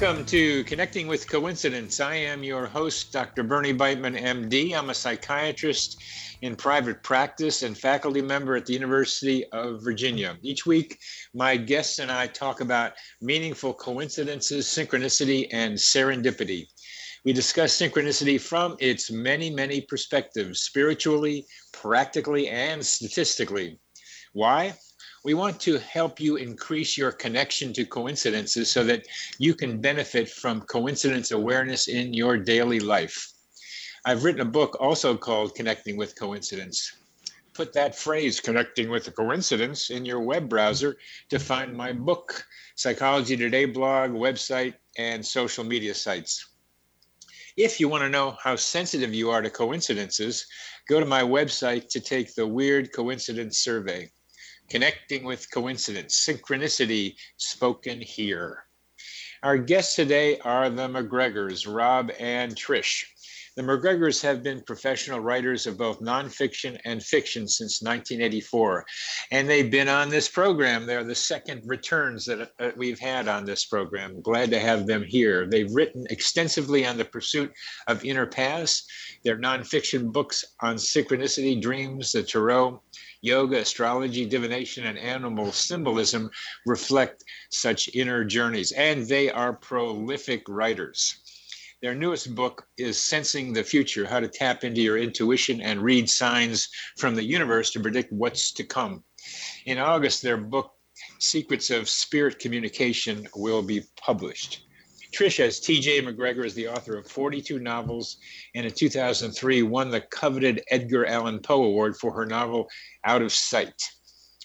Welcome to Connecting with Coincidence. I am your host, Dr. Bernie Beitman, MD. I'm a psychiatrist in private practice and faculty member at the University of Virginia. Each week, my guests and I talk about meaningful coincidences, synchronicity, and serendipity. We discuss synchronicity from its many, many perspectives spiritually, practically, and statistically. Why? We want to help you increase your connection to coincidences so that you can benefit from coincidence awareness in your daily life. I've written a book also called Connecting with Coincidence. Put that phrase, connecting with a coincidence, in your web browser to find my book, Psychology Today blog, website, and social media sites. If you want to know how sensitive you are to coincidences, go to my website to take the Weird Coincidence Survey. Connecting with Coincidence, Synchronicity Spoken Here. Our guests today are the MacGregors, Rob and Trish. The MacGregors have been professional writers of both nonfiction and fiction since 1984, and they've been on this program. They're the second returns that uh, we've had on this program. Glad to have them here. They've written extensively on the pursuit of inner paths. Their nonfiction books on synchronicity, dreams, the tarot, yoga, astrology, divination, and animal symbolism reflect such inner journeys, and they are prolific writers. Their newest book is Sensing the Future How to Tap into Your Intuition and Read Signs from the Universe to Predict What's to Come. In August, their book, Secrets of Spirit Communication, will be published. Trish, as TJ MacGregor, is the author of 42 novels and in 2003 won the coveted Edgar Allan Poe Award for her novel Out of Sight.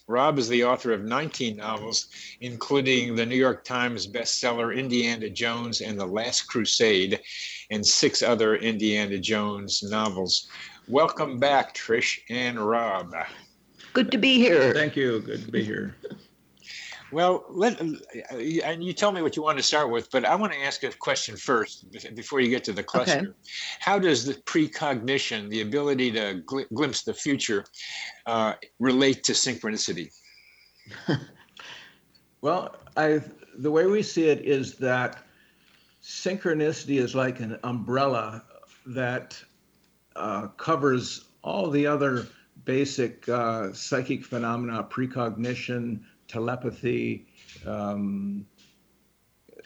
Rob is the author of 19 novels, including the New York Times bestseller Indiana Jones and the Last Crusade, and six other Indiana Jones novels. Welcome back, Trish and Rob. Good to be here. Thank you. Good to be here. Well, let and you tell me what you want to start with, but I want to ask a question first before you get to the cluster. Okay. How does the precognition, the ability to gl- glimpse the future, uh, relate to synchronicity? well, I the way we see it is that synchronicity is like an umbrella that uh, covers all the other basic uh, psychic phenomena, precognition telepathy, um,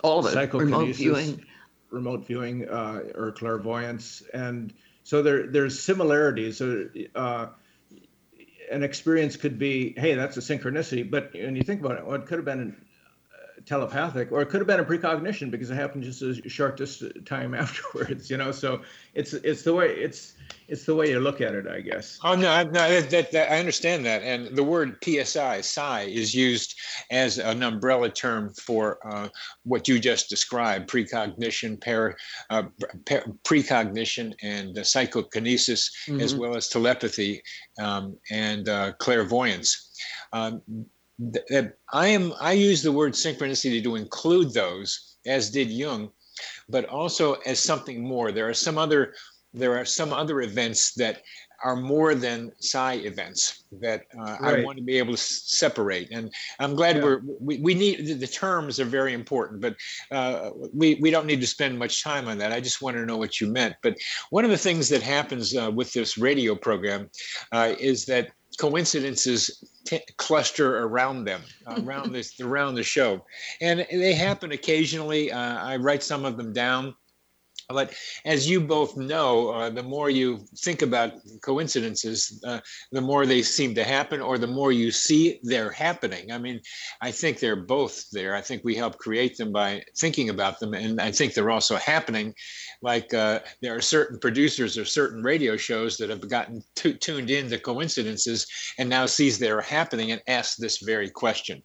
all of it, psychokinesis, remote viewing, remote viewing uh, or clairvoyance, and so there there's similarities. Uh, an experience could be, hey, that's a synchronicity, but when you think about it, well, it could have been telepathic, or it could have been a precognition because it happened just a short time afterwards. You know, so it's it's the way it's it's the way you look at it, I guess. Oh no, no, that, that, that, I understand that, and the word PSI, psi, is used as an umbrella term for uh, what you just described: precognition, par, uh, par, precognition, and uh, psychokinesis, mm-hmm. as well as telepathy um, and uh, clairvoyance. Um, that I am I use the word synchronicity to include those, as did Jung, but also as something more. There are some other there are some other events that are more than psi events that uh, right. I want to be able to separate. And I'm glad yeah. we're we, we need the terms are very important, but uh, we we don't need to spend much time on that. I just want to know what you meant. But one of the things that happens uh, with this radio program uh, is that coincidences t- cluster around them, uh, around this, around the show, and they happen occasionally. Uh, I write some of them down. But as you both know, uh, the more you think about coincidences, uh, the more they seem to happen, or the more you see they're happening. I mean, I think they're both there. I think we help create them by thinking about them, and I think they're also happening. Like uh, there are certain producers or certain radio shows that have gotten t- tuned in to coincidences and now sees they're happening and asks this very question.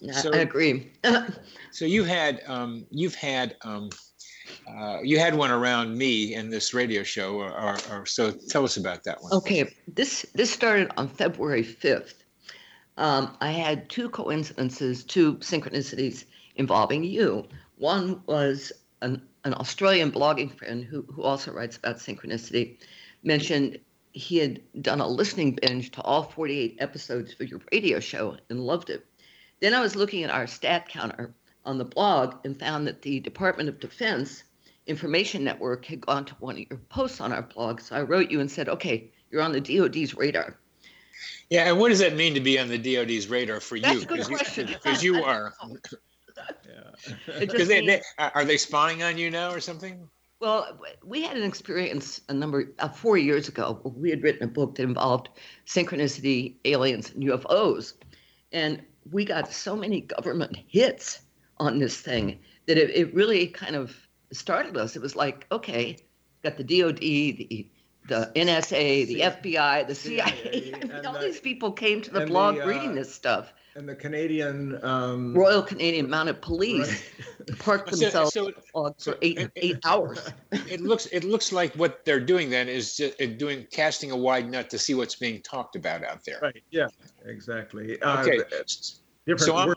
Yeah, so, I agree. so you had um, you've had. Um, uh, you had one around me in this radio show, or, or, or, so. Tell us about that one. Okay, this this started on February fifth. Um, I had two coincidences, two synchronicities involving you. One was an, an Australian blogging friend who who also writes about synchronicity mentioned he had done a listening binge to all 48 episodes for your radio show and loved it. Then I was looking at our stat counter on the blog and found that the Department of Defense Information Network had gone to one of your posts on our blog. So I wrote you and said, okay, you're on the DoD's radar. Yeah, and what does that mean to be on the DoD's radar for That's you? a good question. Because you are. yeah. They, they, are they spying on you now or something? Well, we had an experience a number uh, four years ago. We had written a book that involved synchronicity, aliens, and UFOs, and we got so many government hits on this thing that it, it really kind of startled us. It was like, okay, got the DOD, the the NSA, the FBI, the CIA. I mean, all the, these people came to the blog the, uh, reading this stuff. And the Canadian um, Royal Canadian Mounted Police right. parked themselves so, so, for eight it, eight hours. it looks it looks like what they're doing then is just uh, doing casting a wide net to see what's being talked about out there. Right. Yeah. Exactly. Uh, okay. Uh, different. So I'm,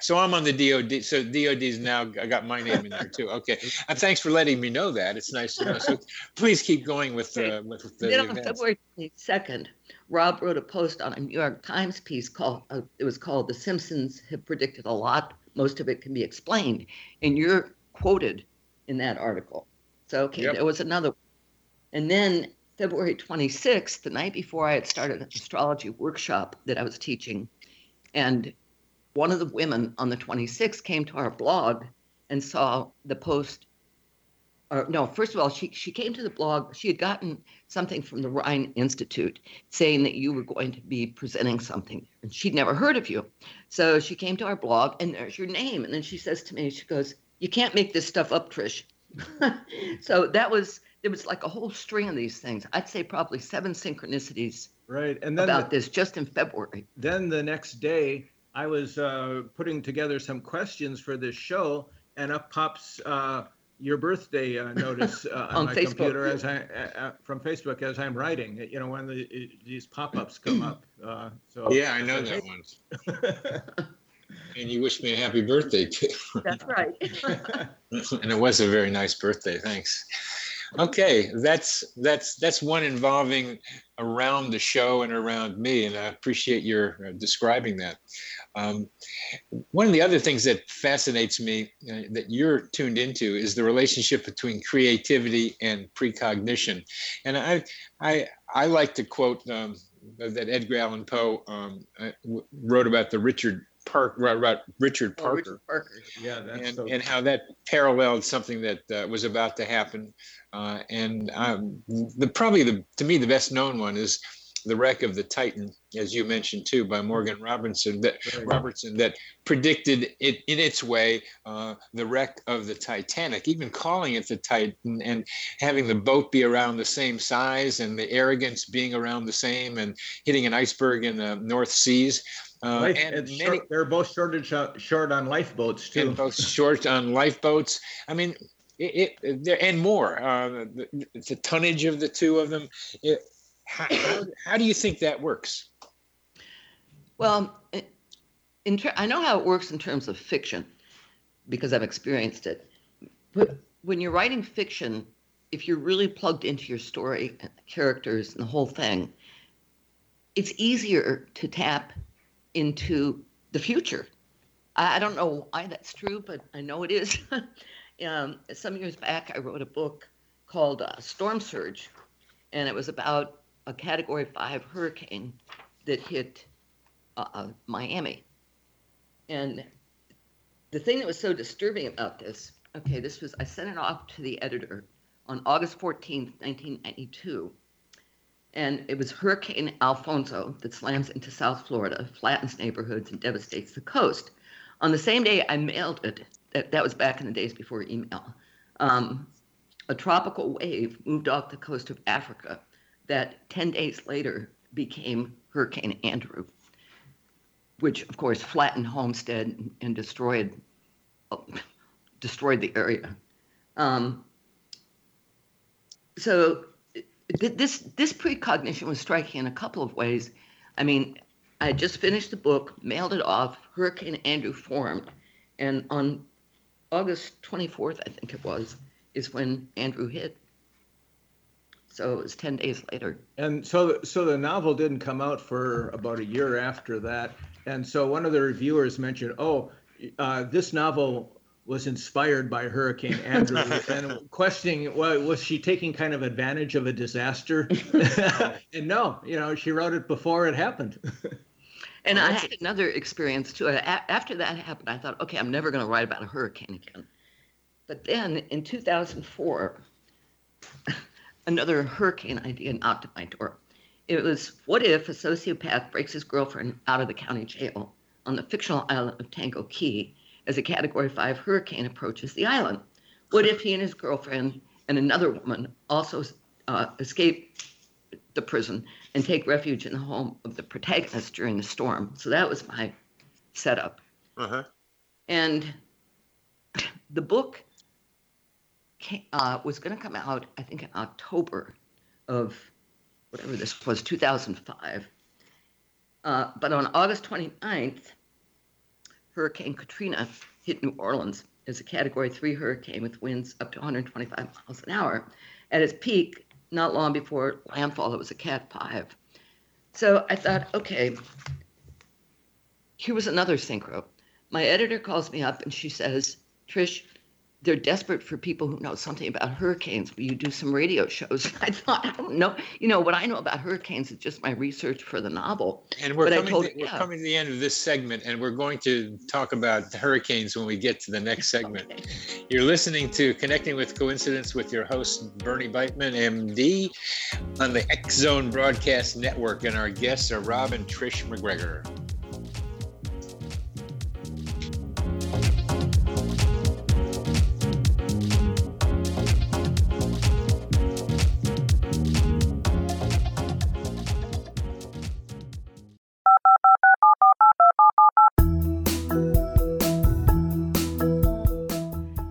so I'm on the DOD. So DOD's now I got my name in there too. Okay, and thanks for letting me know that. It's nice to know. So please keep going with the with, with the. Then on February second, Rob wrote a post on a New York Times piece called uh, it was called "The Simpsons Have Predicted a Lot. Most of it can be explained," and you're quoted in that article. So okay, yep. there was another, One. and then February 26th, the night before I had started an astrology workshop that I was teaching, and one of the women on the 26th came to our blog and saw the post. Or no, first of all, she, she came to the blog. She had gotten something from the Rhine Institute saying that you were going to be presenting something, and she'd never heard of you. So she came to our blog, and there's your name. And then she says to me, she goes, "You can't make this stuff up, Trish." so that was there was like a whole string of these things. I'd say probably seven synchronicities right and then about the, this just in February. Then the next day, I was uh, putting together some questions for this show, and up pops uh, your birthday uh, notice uh, on, on, my Facebook. computer as I uh, from Facebook as I'm writing. You know when the, these pop-ups come up. so yeah, I know that one. and you wished me a happy birthday too. That's right. and it was a very nice birthday. Thanks okay that's that's that's one involving around the show and around me and i appreciate your uh, describing that um, one of the other things that fascinates me uh, that you're tuned into is the relationship between creativity and precognition and i i i like to quote um, that edgar allan poe um, uh, wrote about the richard Park, Richard Parker. Oh, Richard Parker. Yeah, and, so and how that paralleled something that uh, was about to happen. Uh, and um, the probably the to me the best known one is the wreck of the Titan, as you mentioned too, by Morgan Robertson. That. Robertson that predicted it in its way uh, the wreck of the Titanic, even calling it the Titan and having the boat be around the same size and the arrogance being around the same and hitting an iceberg in the North Seas. Uh, Life, and many, short, they're both short, short on lifeboats too. And both short on lifeboats. I mean, it, it and more. Uh, the, the, tonnage of the two of them. It, how, how, do you think that works? Well, in ter- I know how it works in terms of fiction because I've experienced it. But when you're writing fiction, if you're really plugged into your story and the characters and the whole thing, it's easier to tap into the future. I, I don't know why that's true, but I know it is. um, some years back, I wrote a book called uh, Storm Surge, and it was about a Category 5 hurricane that hit uh, uh, Miami. And the thing that was so disturbing about this okay, this was, I sent it off to the editor on August 14th, 1992. And it was Hurricane Alfonso that slams into South Florida, flattens neighborhoods, and devastates the coast. On the same day I mailed it, that, that was back in the days before email, um, a tropical wave moved off the coast of Africa that 10 days later became Hurricane Andrew, which of course flattened Homestead and destroyed destroyed the area. Um, so this this precognition was striking in a couple of ways. I mean, I just finished the book, mailed it off. Hurricane Andrew formed, and on August 24th, I think it was, is when Andrew hit. So it was 10 days later. And so, so the novel didn't come out for about a year after that. And so one of the reviewers mentioned, oh, uh, this novel was inspired by Hurricane Andrew and questioning, well, was she taking kind of advantage of a disaster? and no, you know, she wrote it before it happened. and I had another experience too. After that happened, I thought, okay, I'm never going to write about a hurricane again. But then in 2004, another hurricane idea knocked at my door. It was, what if a sociopath breaks his girlfriend out of the county jail on the fictional island of Tango Key as a Category 5 hurricane approaches the island? What if he and his girlfriend and another woman also uh, escape the prison and take refuge in the home of the protagonist during the storm? So that was my setup. Uh-huh. And the book uh, was going to come out, I think, in October of whatever this was, 2005. Uh, but on August 29th, Hurricane Katrina hit New Orleans as a Category 3 hurricane with winds up to 125 miles an hour. At its peak, not long before landfall, it was a Cat 5. So I thought, okay, here was another synchro. My editor calls me up and she says, Trish, they're desperate for people who know something about hurricanes. Will you do some radio shows? I thought, I don't know. You know, what I know about hurricanes is just my research for the novel. And we're, coming, to, we're coming to the end of this segment, and we're going to talk about hurricanes when we get to the next segment. Okay. You're listening to Connecting with Coincidence with your host, Bernie Beitman, MD, on the X Zone Broadcast Network, and our guests are Rob and Trish MacGregor.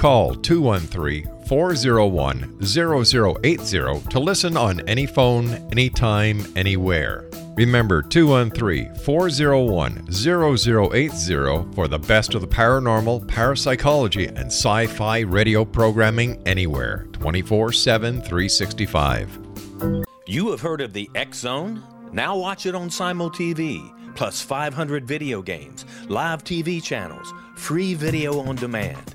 Call 213 401 0080 to listen on any phone, anytime, anywhere. Remember 213 401 0080 for the best of the paranormal, parapsychology, and sci fi radio programming anywhere 24 7 365. You have heard of the X Zone? Now watch it on Simul TV, plus 500 video games, live TV channels, free video on demand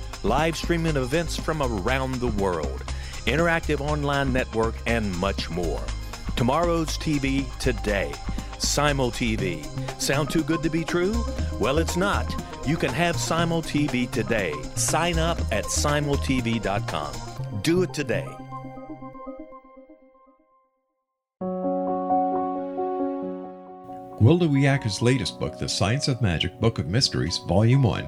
live streaming events from around the world, interactive online network, and much more. Tomorrow's TV today. Simul TV. Sound too good to be true? Well, it's not. You can have Simul TV today. Sign up at simultv.com. Do it today. Gwilda Wiyaka's latest book, The Science of Magic Book of Mysteries, Volume 1,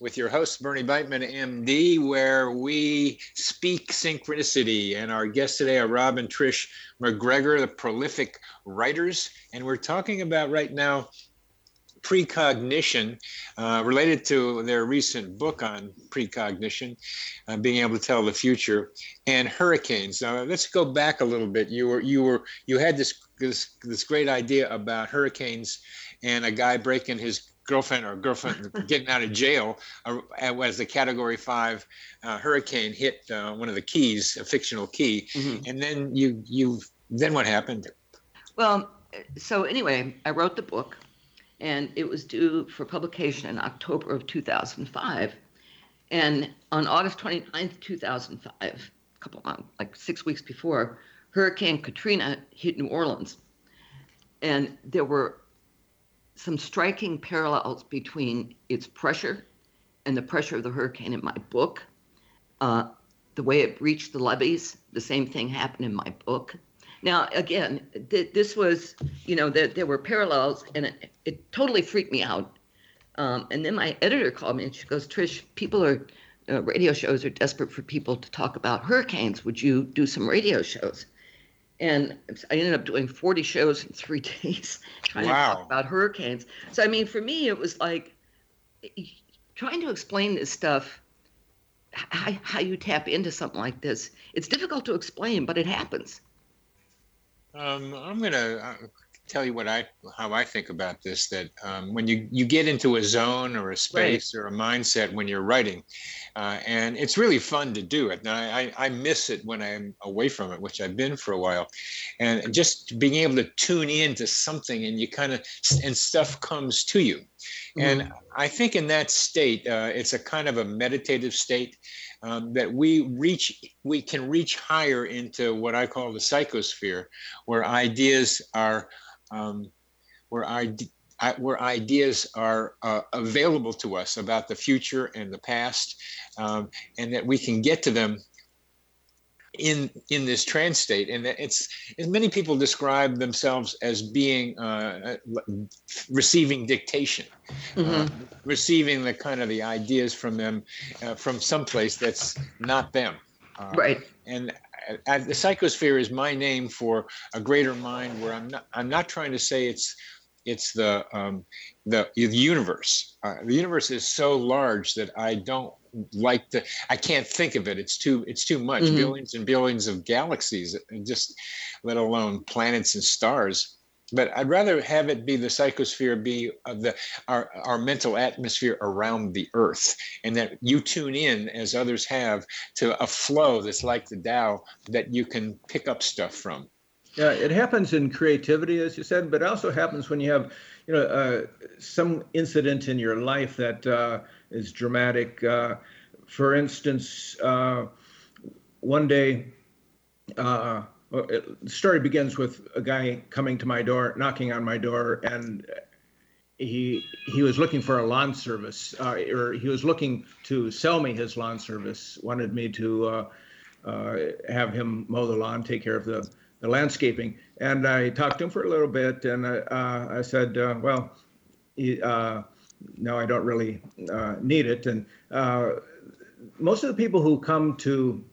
with your host, Bernie Beitman, MD, where we speak synchronicity. And our guests today are Rob and Trish MacGregor, the prolific writers. And we're talking about right now precognition uh, related to their recent book on precognition, uh, being able to tell the future, and hurricanes. Now let's go back a little bit. You were you were you had this this this great idea about hurricanes and a guy breaking his girlfriend or girlfriend getting out of jail uh, as the Category Five uh, hurricane hit uh, one of the keys, a fictional key, mm-hmm. and then you you then what happened? Well, so anyway, I wrote the book, and it was due for publication in October of 2005, and on August 29th, 2005, a couple months, like six weeks before, Hurricane Katrina hit New Orleans, and there were some striking parallels between its pressure and the pressure of the hurricane in my book. Uh, the way it reached the levees, the same thing happened in my book. Now, again, th- this was, you know, there, there were parallels, and it, it totally freaked me out. Um, and then my editor called me and she goes, Trish, people are, uh, radio shows are desperate for people to talk about hurricanes. Would you do some radio shows? And I ended up doing 40 shows in three days trying wow. to talk about hurricanes. So I mean, for me, it was like trying to explain this stuff. How, how you tap into something like this. It's difficult to explain, but it happens. Um, I'm gonna uh, tell you what I how I think about this. That um, when you you get into a zone or a space right. or a mindset when you're writing, uh, and it's really fun to do it. And I, I miss it when I'm away from it, which I've been for a while, and just being able to tune in to something and you kind of and stuff comes to you. Mm-hmm. And I think in that state, uh, it's a kind of a meditative state um, that we reach, we can reach higher into what I call the psychosphere, where ideas are, um, where ide- where ideas are uh, available to us about the future and the past, um, and that we can get to them in in this trance state. And it's and many people describe themselves as being uh, receiving dictation mm-hmm. uh, receiving the kind of the ideas from them uh, from someplace that's not them. Uh, right. and uh, the psychosphere is my name for a greater mind where i'm not i'm not trying to say it's it's the um, the, the universe. Uh, the universe is so large that I don't like to. I can't think of it. It's too it's too much. Mm-hmm. Billions and billions of galaxies, and just let alone planets and stars. But I'd rather have it be the psychosphere, be of the our our mental atmosphere around the Earth, and that you tune in as others have to a flow that's like the Tao that you can pick up stuff from. Yeah, it happens in creativity, as you said, but it also happens when you have, you know, uh, some incident in your life that uh, is dramatic. Uh, for instance, uh, one day, uh, the story begins with a guy coming to my door, knocking on my door, and he he was looking for a lawn service, uh, or he was looking to sell me his lawn service. Wanted me to have him mow the lawn, take care of the the landscaping. And I talked to him for a little bit, and I, uh, I said, uh, well, he, uh, no, I don't really uh, need it. And uh, most of the people who come to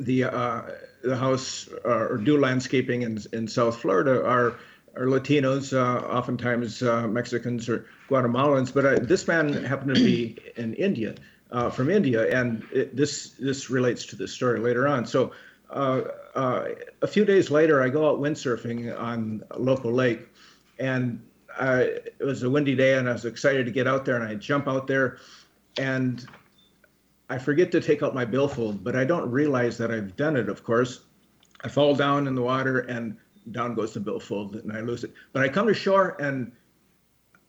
the uh, the house or do landscaping in in South Florida are are Latinos, oftentimes Mexicans or Guatemalans. But this man happened to be in India. uh, from India, and it, this this relates to the story later on. So. Uh, uh, a few days later, I go out windsurfing on a local lake, and I, it was a windy day, and I was excited to get out there, and I jump out there, and I forget to take out my billfold, but I don't realize that I've done it. Of course, I fall down in the water, and down goes the billfold, and I lose it. But I come to shore, and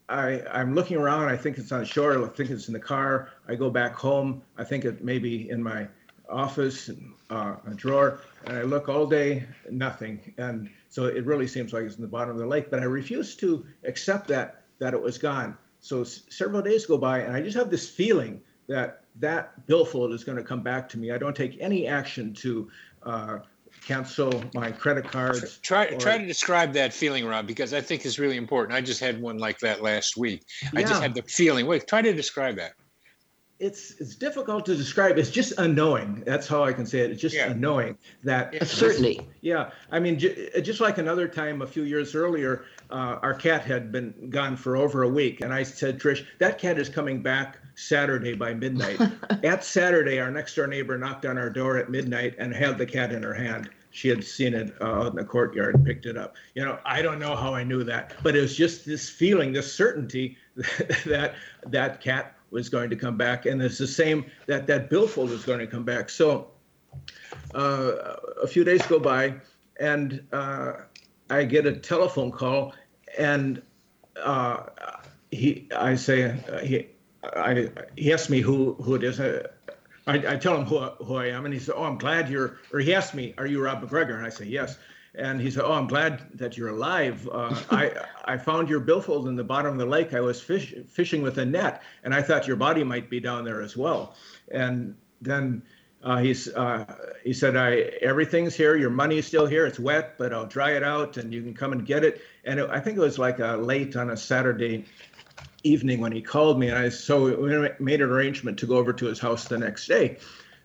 I, I'm looking around. I think it's on shore. I think it's in the car. I go back home. I think it may be in my office, uh, a drawer, and I look all day, nothing. And so it really seems like it's in the bottom of the lake. But I refuse to accept that that it was gone. So several days go by, and I just have this feeling that that billfold is going to come back to me. I don't take any action to uh, cancel my credit cards. Try or- try to describe that feeling, Rob, because I think it's really important. I just had one like that last week. I just had the feeling. Wait, try to describe that. it's it's difficult to describe. It's just unknowing. That's how I can say it. It's just Yeah. unknowing that A certainty. Yeah, I mean, j- just like another time a few years earlier, uh, our cat had been gone for over a week, and I said, Trish, that cat is coming back Saturday by midnight. at Saturday, our next door neighbor knocked on our door at midnight and held the cat in her hand. She had seen it uh, in the courtyard and picked it up. You know, I don't know how I knew that, but it was just this feeling, this certainty that that cat was going to come back, and it's the same that that billfold was going to come back. So uh, a few days go by, and uh, I get a telephone call, and uh, he, I say, uh, he, I, he asks me who who it is. Uh, I, I tell him who, who I am, and he said, "Oh, I'm glad you're." Or he asked me, "Are you Rob MacGregor?" And I say, "Yes." And he said, "Oh, I'm glad that you're alive. Uh, I I found your billfold in the bottom of the lake. I was fish, fishing with a net, and I thought your body might be down there as well." And then uh, he's uh, he said, "I everything's here. Your money's still here. It's wet, but I'll dry it out, and you can come and get it." And it, I think it was like a late on a Saturday evening when he called me, and I so we made an arrangement to go over to his house the next day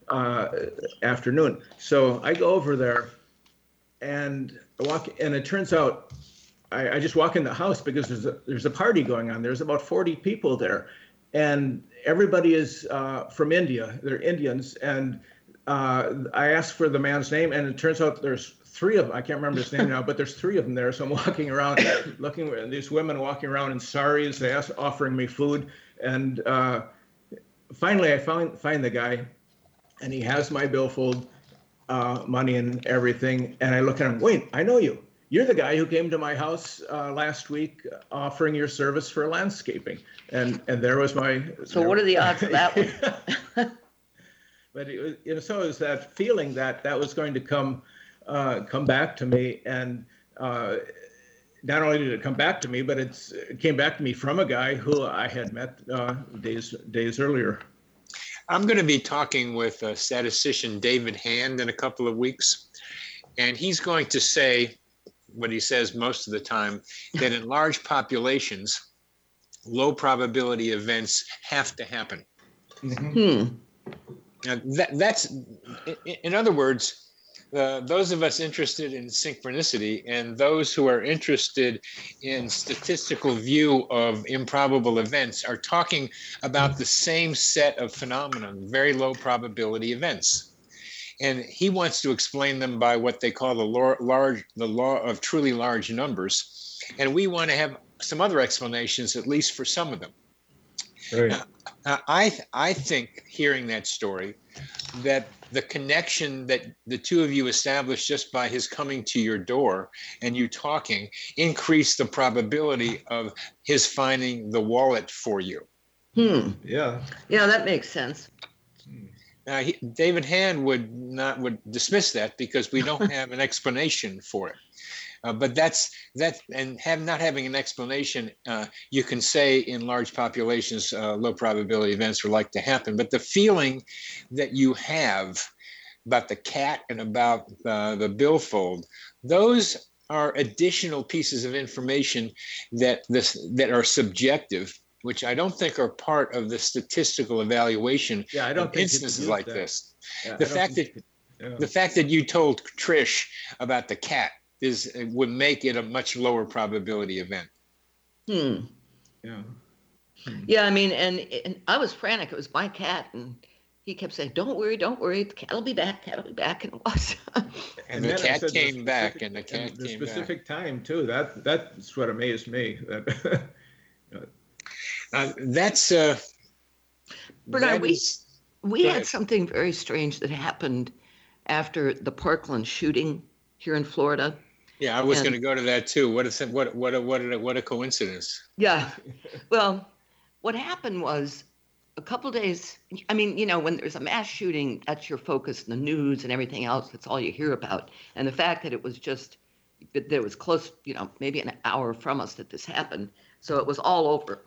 uh, afternoon. So I go over there, and I walk, and it turns out I, I just walk in the house because there's a there's a party going on. There's about 40 people there, and everybody is uh, from India. They're Indians, and uh, I asked for the man's name, and it turns out there's three of them. I can't remember his name now, but there's three of them there. So I'm walking around, looking at these women walking around in saris, they ask, offering me food, and uh, finally I find find the guy, and he has my billfold, uh, money and everything, and I look at him. Wait, I know you. You're the guy who came to my house uh, last week offering your service for landscaping, and and there was my. So what are the odds of that one? but it was, you know, so it was that feeling that that was going to come, uh, come back to me, and uh, not only did it come back to me, but it's, it came back to me from a guy who I had met uh, days days earlier. I'm going to be talking with uh, statistician David Hand in a couple of weeks, and he's going to say what he says most of the time that in large populations, low probability events have to happen. Hmm. Now, that, that's, in, in other words, uh, those of us interested in synchronicity and those who are interested in statistical view of improbable events are talking about the same set of phenomena, very low probability events. And he wants to explain them by what they call the law, large, the law of truly large numbers. And we want to have some other explanations, at least for some of them. Right. Uh, I I think hearing that story, that the connection that the two of you established just by his coming to your door and you talking increased the probability of his finding the wallet for you. Hmm. Yeah. Yeah, that makes sense. Now, he, David Hand would not would dismiss that because we don't have an explanation for it. Uh, but that's that, and have not having an explanation, uh, you can say in large populations, uh, low probability events are like to happen. But the feeling that you have about the cat and about uh, the billfold, those are additional pieces of information that this that are subjective, which I don't think are part of the statistical evaluation Yeah, I don't of think instances like that. this. Yeah, The don't fact that you yeah. the fact that you told Trish about the cat is would make it a much lower probability event. Hmm. yeah. Yeah, I mean, and, and I was frantic. It was my cat, and he kept saying, "Don't worry, don't worry. The cat'll be back. The cat'll be back," and it was. and, the cat came the back, and the cat and the came specific back. time too. That that's what amazed me. That uh, that's uh, Bernard. that we is- we had something very strange that happened after the Parkland shooting here in Florida. yeah, I was going to go to that too. What is what what a, what a, what a coincidence. Yeah. Well, what happened was a couple days. I mean, you know, when there's a mass shooting, that's your focus in the news and everything else. That's all you hear about. And the fact that it was just that it was close, you know, maybe an hour from us that this happened. So it was all over,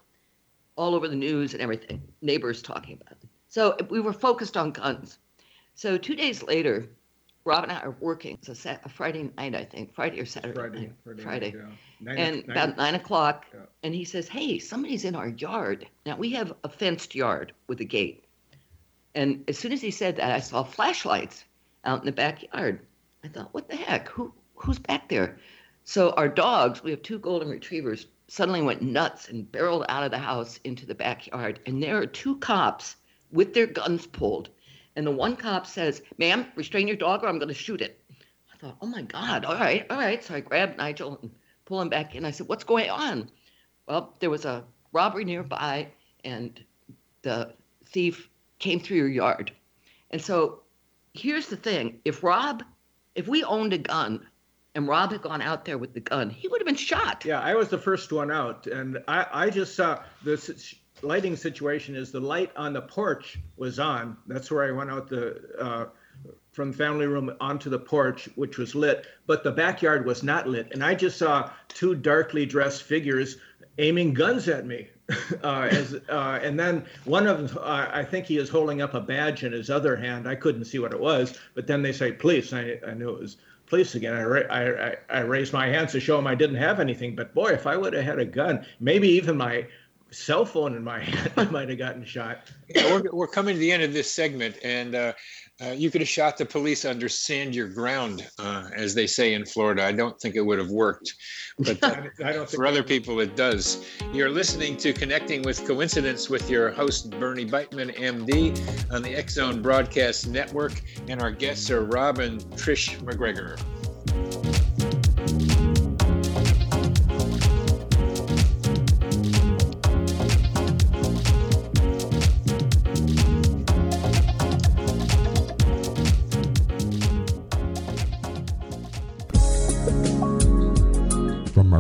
all over the news and everything. Neighbors talking about it. So we were focused on guns. So two days later, Rob and I are working. It's a, a Friday night, I think, Friday or Saturday. Friday, night. Friday, Friday yeah. Nine- and nine- about nine o'clock, Yeah. and he says, "Hey, somebody's in our yard." Now we have a fenced yard with a gate, and as soon as he said that, I saw flashlights out in the backyard. I thought, "What the heck? Who who's back there?" So our dogs, we have two golden retrievers, suddenly went nuts and barreled out of the house into the backyard, and there are two cops with their guns pulled, and the one cop says, "Ma'am, restrain your dog, or I'm going to shoot it." I thought, oh my God, all right, all right. So I grabbed Nigel and pull him back in. I said, what's going on? Well, there was a robbery nearby, and the thief came through your yard. And so here's the thing if Rob, if we owned a gun and Rob had gone out there with the gun, he would have been shot. Yeah, I was the first one out, and I, I just saw the lighting situation is the light on the porch was on. That's where I went out the uh, from the family room onto the porch, which was lit, but the backyard was not lit, and I just saw two darkly dressed figures aiming guns at me. Uh, as, uh, and then one of them, uh, I think he is holding up a badge in his other hand. I couldn't see what it was, but then they say police. I, I knew it was police again. I, ra- I, I, I raised my hands to show him I didn't have anything. But boy, if I would have had a gun, maybe even my cell phone in my hand, I might have gotten shot. We're, we're coming to the end of this segment, and uh, uh, you could have shot the police under stand your ground, uh, as they say in Florida. I don't think it would have worked, but uh, I don't think for other people, it does. You're listening to Connecting with Coincidence with your host, Bernie Beitman, MD, on the X Zone Broadcast Network, and our guests are Rob and Trish MacGregor.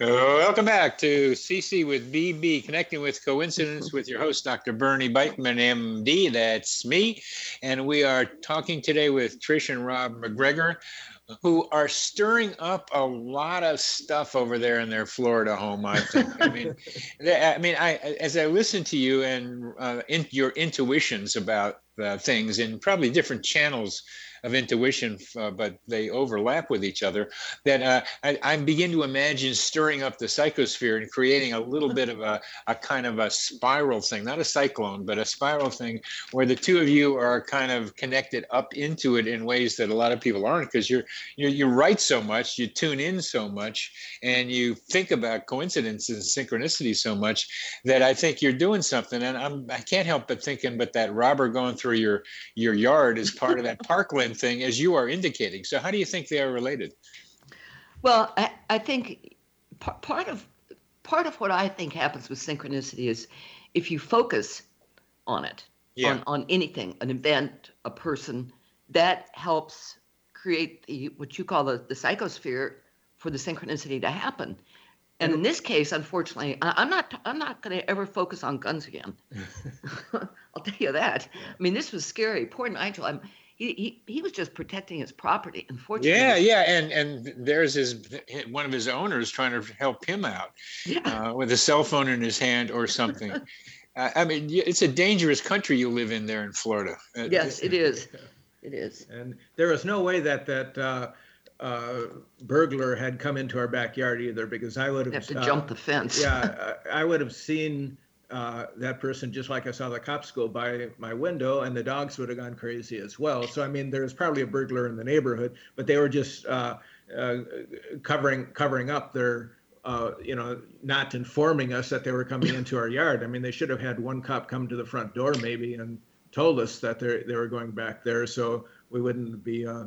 Welcome back to CC with BB, connecting with coincidence with your host, Dr. Bernie Beitman, MD. That's me. And we are talking today with Trish and Rob MacGregor, who are stirring up a lot of stuff over there in their Florida home. I think. I mean, I mean, I as I listen to you and uh, in, your intuitions about uh, things in probably different channels of intuition, uh, but they overlap with each other. That uh, I, I, begin to imagine stirring up the psychosphere and creating a little bit of a, a kind of a spiral thing, not a cyclone, but a spiral thing where the two of you are kind of connected up into it in ways that a lot of people aren't because you're, you you write so much, you tune in so much, and you think about coincidences and synchronicity so much that I think you're doing something. And I'm I can't help but thinking, but that robber going through your your yard is part of that Parkland thing, as you are indicating. So, how do you think they are related? Well, I, I think p- part of part of what I think happens with synchronicity is if you focus on it, yeah. on, on anything, an event, a person, that helps create the what you call the, the psychosphere for the synchronicity to happen. And in this case, unfortunately, I, am not I'm not going to ever focus on guns again. I'll tell you that. I mean, this was scary. Poor Nigel. I'm he, he, he was just protecting his property. Unfortunately, yeah, yeah, and and there's his one of his owners trying to help him out yeah. uh, with a cell phone in his hand or something. uh, I mean, it's a dangerous country you live in there in Florida. Uh, yes, it is. It is. And there was no way that that uh, uh, burglar had come into our backyard either, because I would have, have to uh, jump the fence. yeah, I would have seen uh, that person just like I saw the cops go by my window, and the dogs would have gone crazy as well. So I mean, there's probably a burglar in the neighborhood, but they were just uh, uh, covering covering up their. Uh, you know, not informing us that they were coming into our yard. I mean, they should have had one cop come to the front door maybe and told us that they they were going back there, so we wouldn't be uh,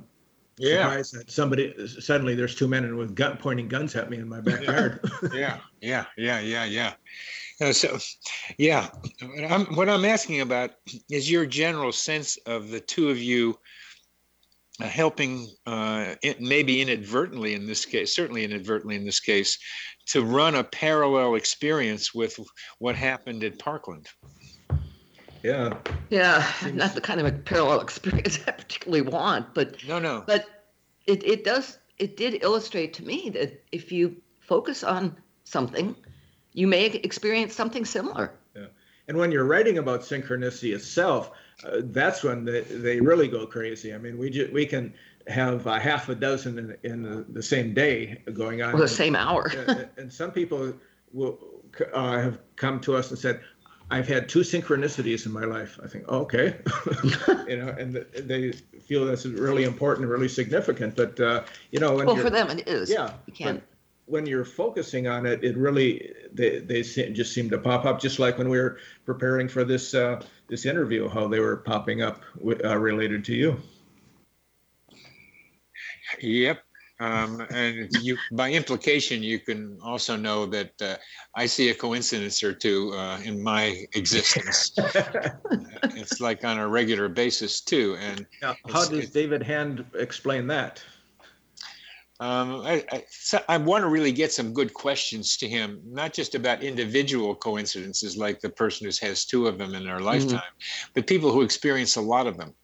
yeah. surprised that somebody suddenly there's two men with gun pointing guns at me in my backyard. yeah, yeah, yeah, yeah, yeah. Uh, so, yeah, what I'm, what I'm asking about is your general sense of the two of you uh, helping, uh, it, maybe inadvertently in this case, certainly inadvertently in this case, to run a parallel experience with what happened at Parkland. Yeah. Yeah, Seems... not the kind of a parallel experience I particularly want, but no, no. But it, it does it did illustrate to me that if you focus on something you may experience something similar. Yeah. And when you're writing about synchronicity itself, uh, that's when they, they really go crazy. I mean, we ju- we can have a half a dozen in, in the, the same day going on. Well, the same hour. and, and some people will uh, have come to us and said, I've had two synchronicities in my life. I think, oh, okay, you know, and they feel that's really important, really significant. But uh, you know, well, for them it is. Yeah, you can't when you're focusing on it, it really they, they just seem to pop up. Just like when we were preparing for this uh, this interview, how they were popping up uh, related to you. Yep, Um, and you, by implication, you can also know that uh, I see a coincidence or two uh, in my existence. it's like on a regular basis too. And now, how does David Hand explain that? Um, I, I, so I, want to really get some good questions to him, not just about individual coincidences like the person who has two of them in their mm-hmm. lifetime, mm-hmm. but people who experience a lot of them.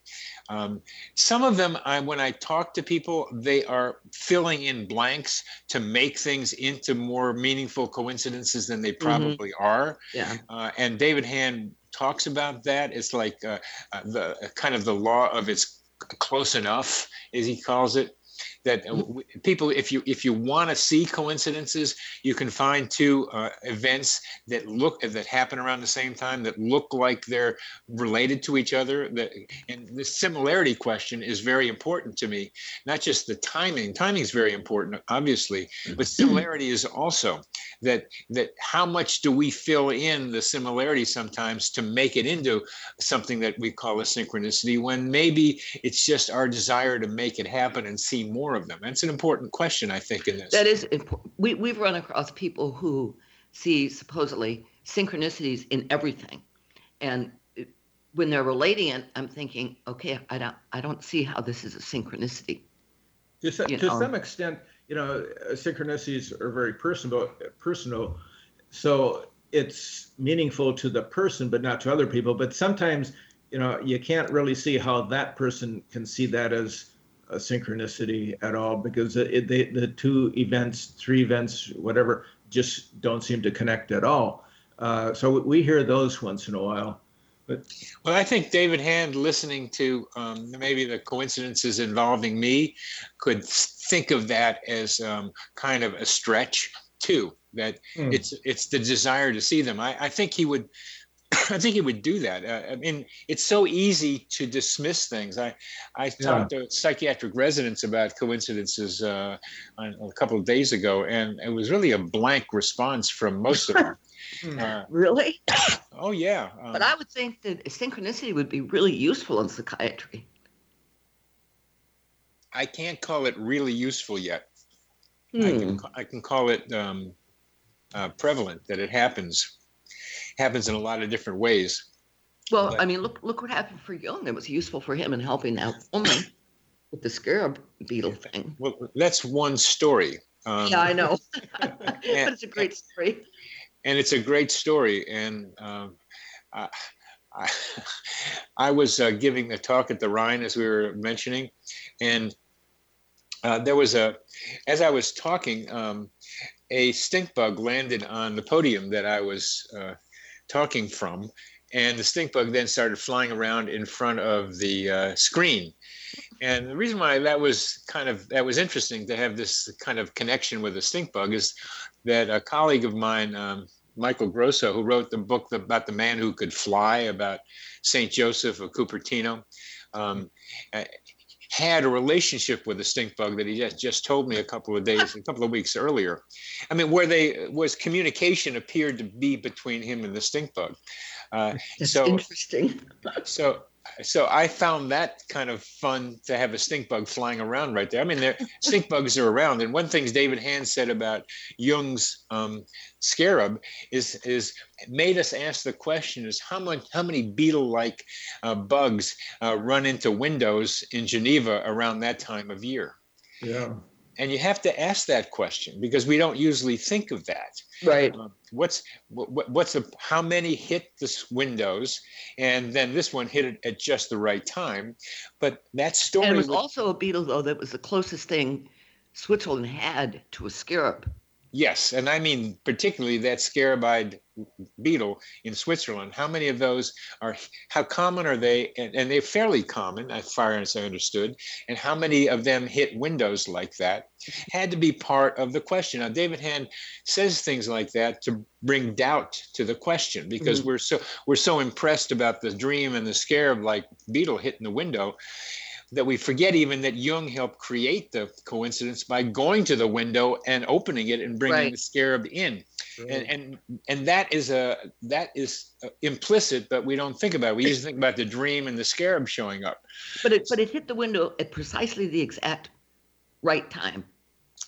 Um, some of them, I, when I talk to people, they are filling in blanks to make things into more meaningful coincidences than they mm-hmm. probably mm-hmm. are. Yeah. Uh, and David Hand talks about that. It's like uh, uh, the kind of the law of it's close enough, as he calls it that people if you if you want to see coincidences you can find two uh, events that look that happen around the same time that look like they're related to each other that and the similarity question is very important to me. Not just the timing timing is very important obviously but similarity is also that that how much do we fill in the similarity sometimes to make it into something that we call a synchronicity when maybe it's just our desire to make it happen and see more of them? That's an important question, I think, in this. That is important. We, we've run across people who see supposedly synchronicities in everything. And when they're relating it, I'm thinking, okay, I don't, I don't see how this is a synchronicity. To, some, to some extent, you know, synchronicities are very personal. Personal, so it's meaningful to the person, but not to other people. But sometimes, you know, you can't really see how that person can see that as a synchronicity at all because it, they, the two events, three events, whatever, just don't seem to connect at all. Uh, so we hear those once in a while. But well, I think David Hand, listening to um, maybe the coincidences involving me, could think of that as um, kind of a stretch too. That mm. it's it's the desire to see them. I, I think he would I think he would do that. Uh, I mean, it's so easy to dismiss things. I, I yeah. talked to psychiatric residents about coincidences uh, a couple of days ago, and it was really a blank response from most of them. Hmm. uh, really? Oh yeah. Um, but I would think that synchronicity would be really useful in psychiatry. I can't call it really useful yet. Hmm. I can I can call it um, uh, prevalent that it happens happens in a lot of different ways. Well, but, I mean, look look what happened for Jung. It was useful for him in helping that woman with the scarab beetle thing. Well, that's one story. Um, yeah, I know, and, but it's a great story. And it's a great story, and um, I, I, I, was uh, giving a talk at the Rhine as we were mentioning, and uh, there was a, as I was talking, um, a stink bug landed on the podium that I was uh, talking from. And the stink bug then started flying around in front of the uh, screen. And the reason why that was kind of that was interesting to have this kind of connection with the stink bug is that a colleague of mine, um, Michael Grosso, who wrote the book about the man who could fly, about Saint Joseph of Cupertino, um, had a relationship with the stink bug that he just, just told me a couple of days, a couple of weeks earlier. I mean, where they was communication appeared to be between him and the stink bug. Uh, That's so interesting. so so I found that kind of fun to have a stink bug flying around right there. I mean, there stink bugs are around, and one thing David Hand said about Jung's um, scarab is is made us ask the question: is how much how many beetle-like uh, bugs uh, run into windows in Geneva around that time of year? Yeah. And you have to ask that question because we don't usually think of that. Right. Uh, what's what, what's the how many hit this windows, and then this one hit it at just the right time. But that story. And it was, was also a beetle though that was the closest thing Switzerland had to a scarab. Yes, and I mean particularly that scarabaeid beetle in Switzerland. How many of those are? How common are they? And, and they're fairly common, as far as I understood. And how many of them hit windows like that? Had to be part of the question. Now, David Hand says things like that to bring doubt to the question because mm-hmm. we're so we're so impressed about the dream and the scarab-like beetle hitting the window that we forget even that Jung helped create the coincidence by going to the window and opening it and bringing right. the scarab in. Right. And, and and that is a that is uh, implicit, but we don't think about it. We usually think about the dream and the scarab showing up. But it but it hit the window at precisely the exact right time.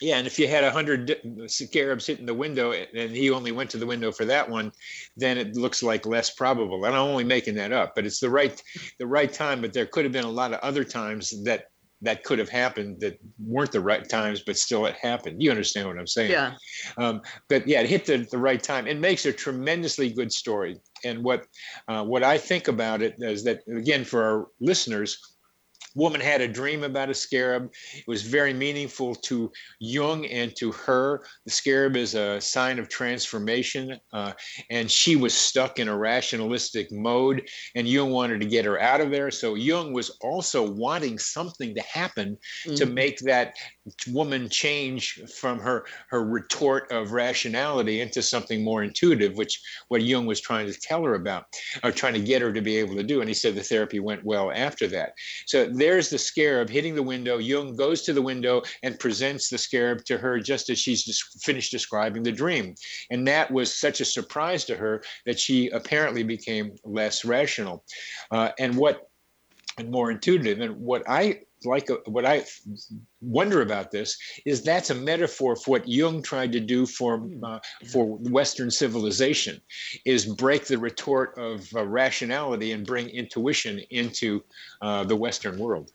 Yeah, and if you had a hundred scarabs hitting the window, and he only went to the window for that one, then it looks like less probable. And I'm only making that up, but it's the right, the right time. But there could have been a lot of other times that that could have happened that weren't the right times, but still it happened. You understand what I'm saying? Yeah. Um, but yeah, it hit the, the right time. It makes a tremendously good story. And what uh, what I think about it is that again for our listeners woman had a dream about a scarab. It was very meaningful to Jung and to her. The scarab is a sign of transformation, uh, and she was stuck in a rationalistic mode, and Jung wanted to get her out of there. So Jung was also wanting something to happen mm-hmm. to make that woman change from her her retort of rationality into something more intuitive, which what Jung was trying to tell her about, or trying to get her to be able to do. And he said the therapy went well after that. So there's the scarab hitting the window. Jung goes to the window and presents the scarab to her just as she's just finished describing the dream. And that was such a surprise to her that she apparently became less rational. Uh, and what and more intuitive. And what I like a, what I wonder about this is that's a metaphor for what Jung tried to do for hmm. uh, for Western civilization, is break the retort of uh, rationality and bring intuition into uh, the Western world.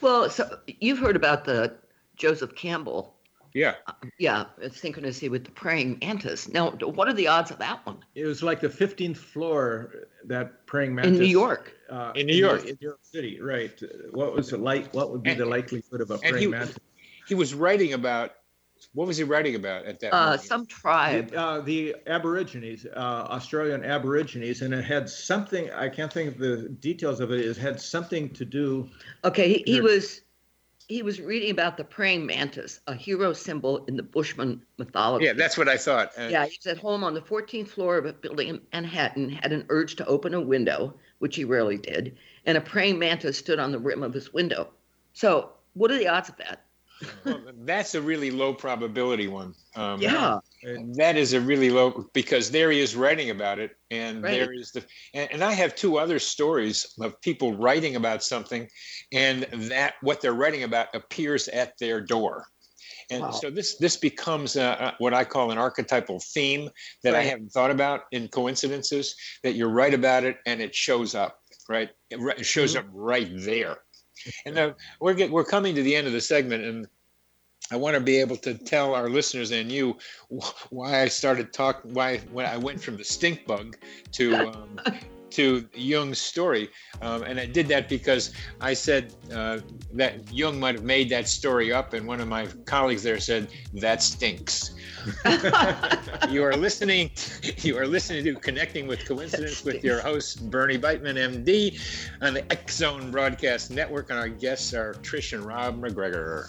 Well, so you've heard about the Joseph Campbell. Yeah. Uh, yeah, synchronicity with the praying mantis. Now, what are the odds of that one? It was like the 15th floor that praying mantis in New York. Uh, in New York, in New York City, right? What was the light? What would be and, the likelihood of a praying he, mantis? He was writing about. What was he writing about at that? Uh, some tribe. The, uh, the Aborigines, uh, Australian Aborigines, and it had something. I can't think of the details of it. It had something to do. Okay, he, he was he was reading about the praying mantis, a hero symbol in the Bushman mythology. Yeah, that's what I thought. Uh, yeah, he's at home on the 14th floor of a building in Manhattan, had an urge to open a window, which he rarely did, and a praying mantis stood on the rim of his window. So, what are the odds of that? Well, that's a really low probability one. Um, yeah, that is a really low because there he is writing about it, and right. there is the and, and, I have two other stories of people writing about something, and that what they're writing about appears at their door. And wow. so this this becomes a, what I call an archetypal theme that right. I haven't thought about in coincidences. That you write about it and it shows up, right? It, shows mm-hmm. up right there. And we're get, we're coming to the end of the segment, and I want to be able to tell our listeners and you why I started talking, why when I went from the stink bug to um, to Jung's story, um, and I did that because I said uh, that Jung might have made that story up, and one of my colleagues there said that stinks. you are listening. You are listening to Connecting with Coincidence with your host Bernie Beitman, MD, on the X Zone Broadcast Network, and our guests are Trish and Rob MacGregor.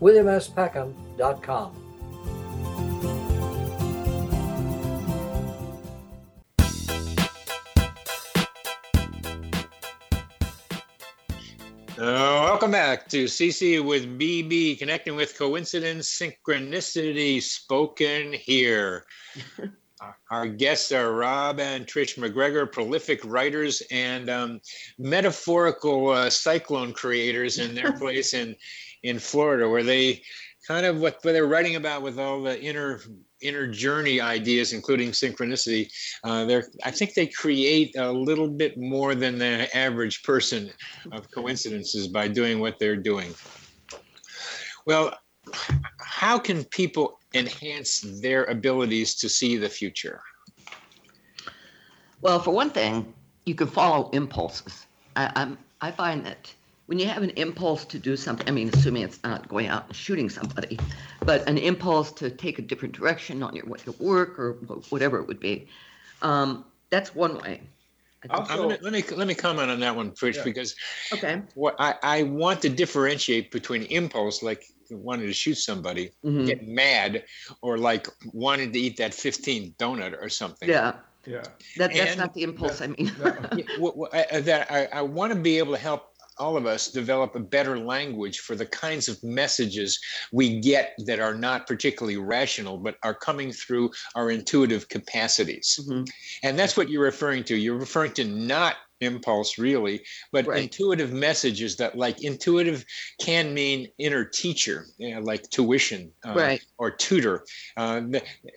williamspeckham.com. Uh, welcome back to CC with BB, connecting with coincidence, synchronicity, spoken here. Our guests are Rob and Trish MacGregor, prolific writers and um, metaphorical uh, cyclone creators in their place in in Florida, where they kind of what they're writing about with all the inner inner journey ideas, including synchronicity. Uh, they're I think they create a little bit more than the average person of coincidences by doing what they're doing. Well, how can people enhance their abilities to see the future? Well, for one thing, you can follow impulses. I, I'm, I find that when you have an impulse to do something, I mean, assuming it's not going out and shooting somebody, but an impulse to take a different direction on your way to work or whatever it would be, um, that's one way. Also, gonna, let me let me comment on that one, Trish, yeah. because okay, what I, I want to differentiate between impulse, like wanting to shoot somebody, mm-hmm. get mad, or like wanting to eat that 15 donut or something. Yeah. Yeah. That, that's and, not the impulse. I mean, that I, I want to be able to help all of us develop a better language for the kinds of messages we get that are not particularly rational but are coming through our intuitive capacities mm-hmm. and that's what you're referring to you're referring to not impulse really but right. intuitive messages that like intuitive can mean inner teacher you know, like tuition uh, right. or tutor uh,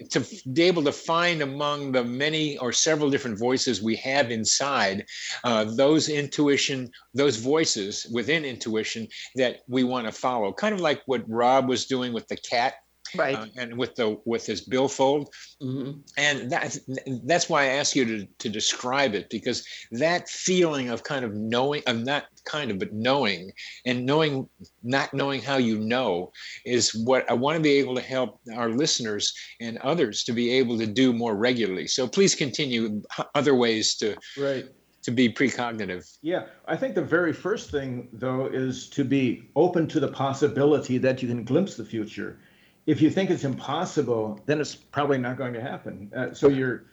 to be able to find among the many or several different voices we have inside uh, those intuition those voices within intuition that we want to follow kind of like what rob was doing with the cat right. uh, and with the with his billfold. Mm-hmm. and that that's why i ask you to to describe it because that feeling of kind of knowing of not kind of but knowing and knowing not knowing how you know is what i want to be able to help our listeners and others to be able to do more regularly. So please continue other ways to right. to be precognitive. Yeah, I think the very first thing, though, is to be open to the possibility that you can glimpse the future if you think it's impossible, then it's probably not going to happen. Uh, so your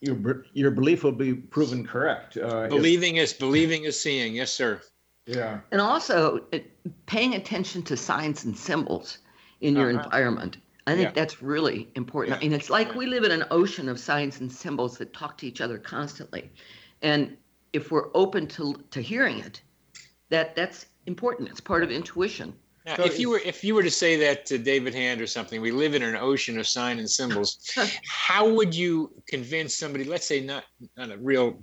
your your belief will be proven correct. Uh, believing if, is believing is seeing. Yes, sir. Yeah. And also it, paying attention to signs and symbols in your uh-huh. environment. I think yeah. that's really important. Yeah. I mean, it's like we live in an ocean of signs and symbols that talk to each other constantly, and if we're open to to hearing it, that that's important. It's part of intuition. Now, so if you were if you were to say that to David Hand or something, we live in an ocean of sign and symbols. how would you convince somebody? Let's say not not a real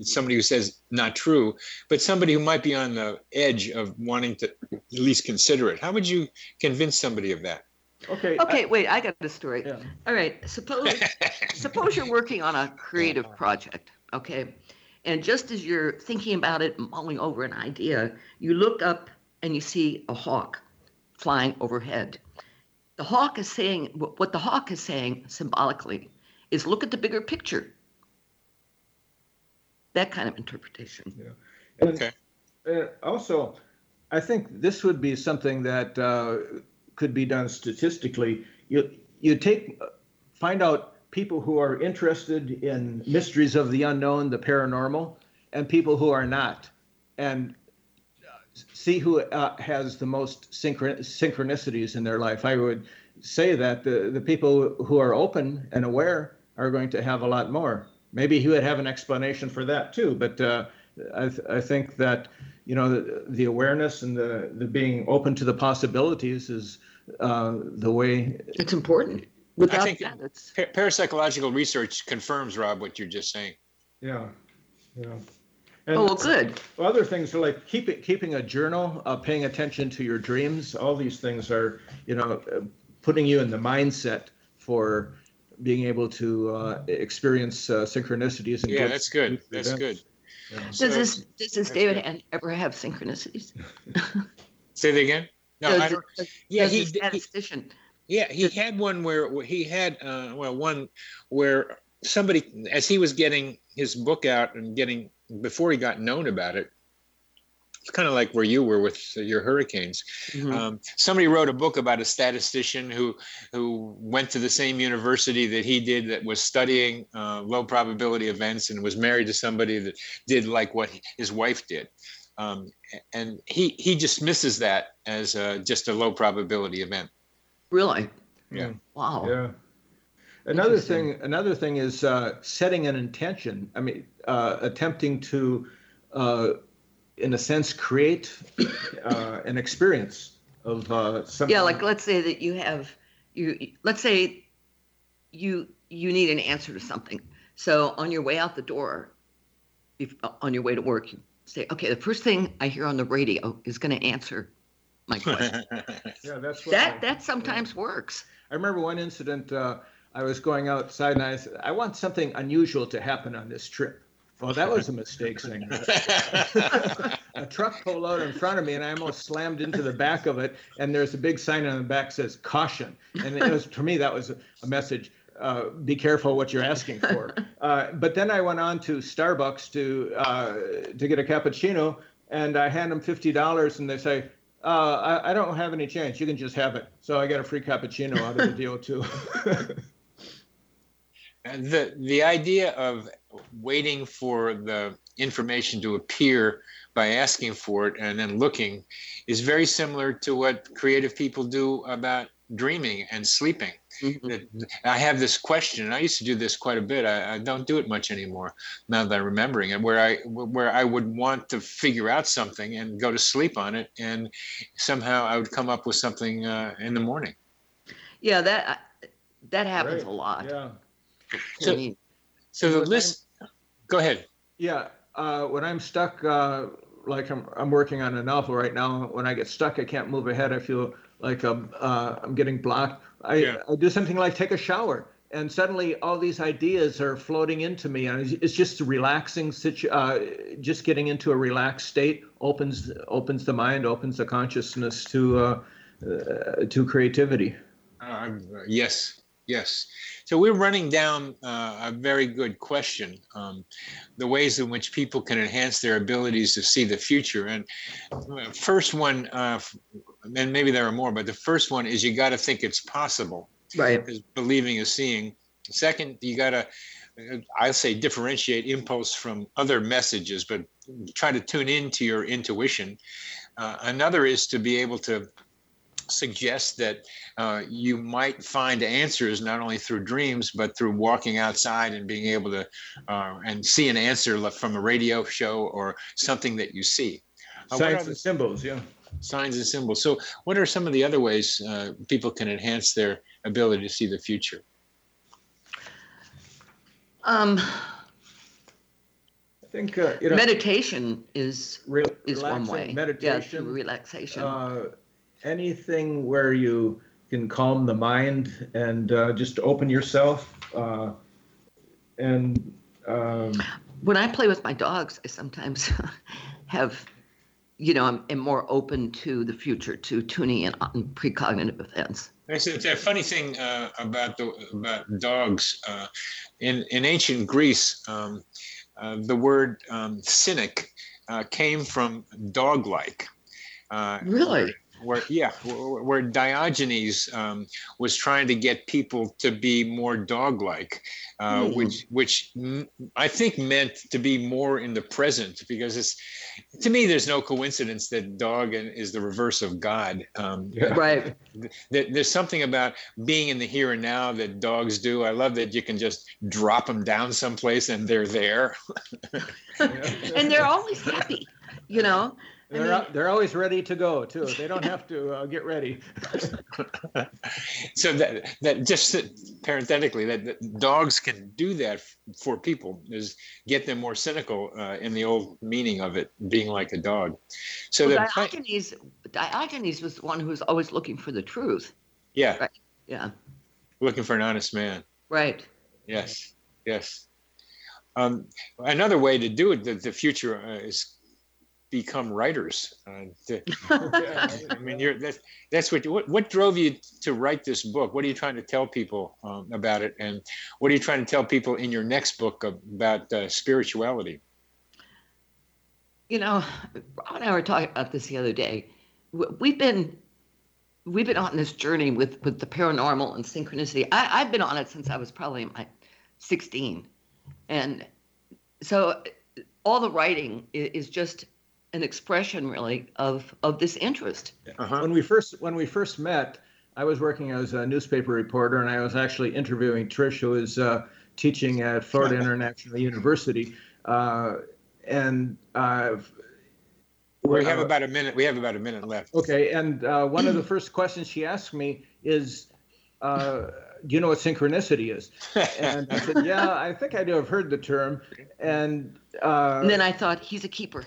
somebody who says not true, but somebody who might be on the edge of wanting to at least consider it. How would you convince somebody of that? Okay. Okay. I, wait, I got the story. Yeah. All right. Suppose suppose you're working on a creative project. Okay. And just as you're thinking about it, mulling over an idea, you look up and you see a hawk flying overhead. The hawk is saying what the hawk is saying symbolically is look at the bigger picture. That kind of interpretation. Yeah. And, Okay. uh, also, I think this would be something that uh, could be done statistically. You you take find out people who are interested in mysteries of the unknown, the paranormal, and people who are not, and see who uh, has the most synchron- synchronicities in their life. I would say that the, the people who are open and aware are going to have a lot more. Maybe he would have an explanation for that too, but uh, I, th- I think that you know the, the awareness and the, the being open to the possibilities is uh, the way. It's important. Without I think that, it's parapsychological research confirms, Rob, what you're just saying. Yeah, yeah. Oh well, good. Other things are like keep it, keeping a journal, uh, paying attention to your dreams. All these things are, you know, uh, putting you in the mindset for being able to uh, experience uh, synchronicities. And Yeah, good- that's good. That's events. good. Does So- this does this David good. Hand ever have synchronicities? Say that again. No, does, I don't. does- Yeah, does he the did- he- Yeah, he had one where where he had uh, well one where somebody as he was getting his book out and getting before he got known about it. It's kind of like where you were with your hurricanes. Mhm. Um, somebody wrote a book about a statistician who who went to the same university that he did that was studying uh, low probability events and was married to somebody that did like what his wife did. Um, and he he dismisses that as uh, just a low probability event. Really? Yeah. Wow. Yeah. Another thing, another thing is uh, setting an intention. I mean, uh, attempting to, uh, in a sense, create uh, an experience of uh, something. Yeah, like let's say that you have you let's say you you need an answer to something. So on your way out the door, if on your way to work, you say, okay, the first thing I hear on the radio is going to answer my question. Yeah, that's what that I- that sometimes works. I remember one incident. Uh, I was going outside and I said, "I want something unusual to happen on this trip." Well, that was a mistake that. a truck pulled out in front of me and I almost slammed into the back of it. And there's a big sign on the back says caution. And it was to me that was a, message. Uh, be careful what you're asking for. Uh, but then I went on to Starbucks to uh, to get a cappuccino, and I hand them fifty dollars, and they say, uh, I, I don't have any change. You can just have it. So I got a free cappuccino out of the deal too. The the idea of waiting for the information to appear by asking for it and then looking is very similar to what creative people do about dreaming and sleeping. Mhm. I have this question, and I used to do this quite a bit. I, I don't do it much anymore now that I'm remembering it. Where I where I would want to figure out something and go to sleep on it, and somehow I would come up with something uh, in the morning. Yeah, that that happens Right. a lot. yeah. So- me. So the list. Go ahead. Yeah, uh, when I'm stuck, uh, like I'm, I'm working on a novel right now. When I get stuck, I can't move ahead. I feel like I'm, uh, I'm getting blocked. I, Yeah. I do something like take a shower, and suddenly all these ideas are floating into me, and it's, just a relaxing situ- uh, Just getting into a relaxed state opens opens the mind, opens the consciousness to uh, uh, to creativity. Uh, yes, yes. So we're running down uh, a very good question: um, the ways in which people can enhance their abilities to see the future. And uh, first one, uh, and maybe there are more, but the first one is you got to think it's possible. Right. Because believing is seeing. Second, you got to, I say, differentiate impulse from other messages, but try to tune into your intuition. Uh, another is to be able to suggest that uh, you might find answers not only through dreams but through walking outside and being able to uh, and see an answer from a radio show or something that you see. Uh, Signs the and symbols, yeah. signs and symbols. So, what are some of the other ways uh, people can enhance their ability to see the future? Um, I think uh, you know meditation is re- is one way. Yeah, Meditation. through relaxation. uh, anything where you can calm the mind and uh, just open yourself uh, and um, when I play with my dogs, I sometimes have, you know, I'm, am more open to the future, to tuning in on precognitive events. It's, it's a funny thing uh, about the about dogs. Uh, in in ancient Greece, um, uh, the word um, cynic uh, came from dog-like. Uh, really? Where yeah where diogenes um, was trying to get people to be more dog-like uh, mm. which which i think meant to be more in the present because it's to me there's no coincidence that dog is the reverse of god. Um, right. There's something about being in the here and now that dogs do. I love that you can just drop them down someplace and they're there. And they're always happy you know they're, I mean, they're always ready to go too. They don't have to uh, get ready. so that that just parenthetically that, that, dogs can do that for people is get them more cynical uh, in the old meaning of it being like a dog. So well, Diogenes Diogenes was the one who was always looking for the truth. Yeah. Right. Yeah. Looking for an honest man. Right. Yes. Yes. Um, another way to do it, the, the future uh, is become writers. Uh, to, I mean, you're, that's, that's what, what, what drove you to write this book? What are you trying to tell people um, about it? And what are you trying to tell people in your next book about uh, spirituality? You know, Rob and I were talking about this the other day. We've been we've been on this journey with with the paranormal and synchronicity. I, I've been on it since I was probably my 16, and so all the writing is just an expression really of of this interest. Uh-huh. When we first when we first met, I was working as a newspaper reporter, and I was actually interviewing Trish, who is uh, teaching at Florida International University, uh, and. Uh, we have about a minute. We have about a minute left. Okay, and uh, one of the first questions she asked me is, uh, "Do you know what synchronicity is?" And I said, "Yeah, I think I do. have heard the term." And uh, and then I thought he's a keeper.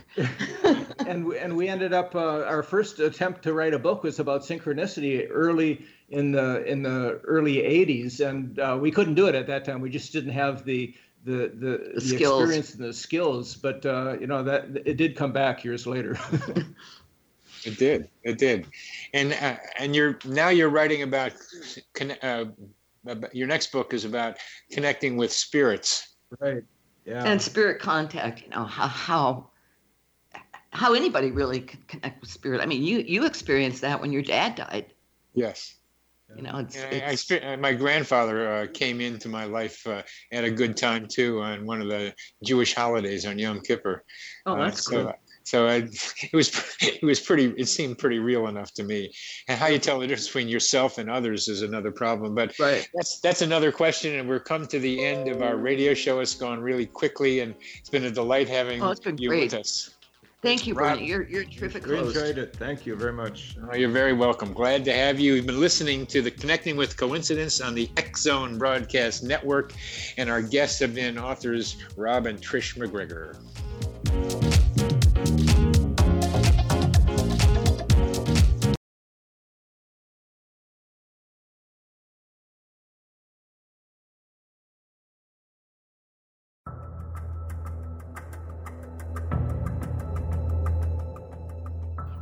and we, and we ended up uh, our first attempt to write a book was about synchronicity early in the in the early 80s, and uh, we couldn't do it at that time. We just didn't have the the the, the, the experience and the skills. But uh, you know that it did come back years later. it did. It did, and uh, and you're now you're writing about. Uh, your next book is about connecting with spirits. Right yeah. and spirit contact you know how how how anybody really can connect with spirit. I mean you you experienced that when your dad died. Yes. You know it's, it's... I, my grandfather uh, came into my life uh, at a good time too on one of the jewish holidays on yom kippur. Oh that's uh, so, cool so I, it was it was pretty. It seemed pretty real enough to me. And how you tell the difference between yourself and others is another problem. But right. that's that's another question. And we're come to the end of our radio show. It's gone really quickly, and it's been a delight having oh, you great. with us. Thank you, Bernie. You're you're terrific. We enjoyed it. Thank you very much. Oh, you're very welcome. Glad to have you. You've been listening to the Connecting with Coincidence on the X Zone Broadcast Network, and our guests have been authors Rob and Trish MacGregor.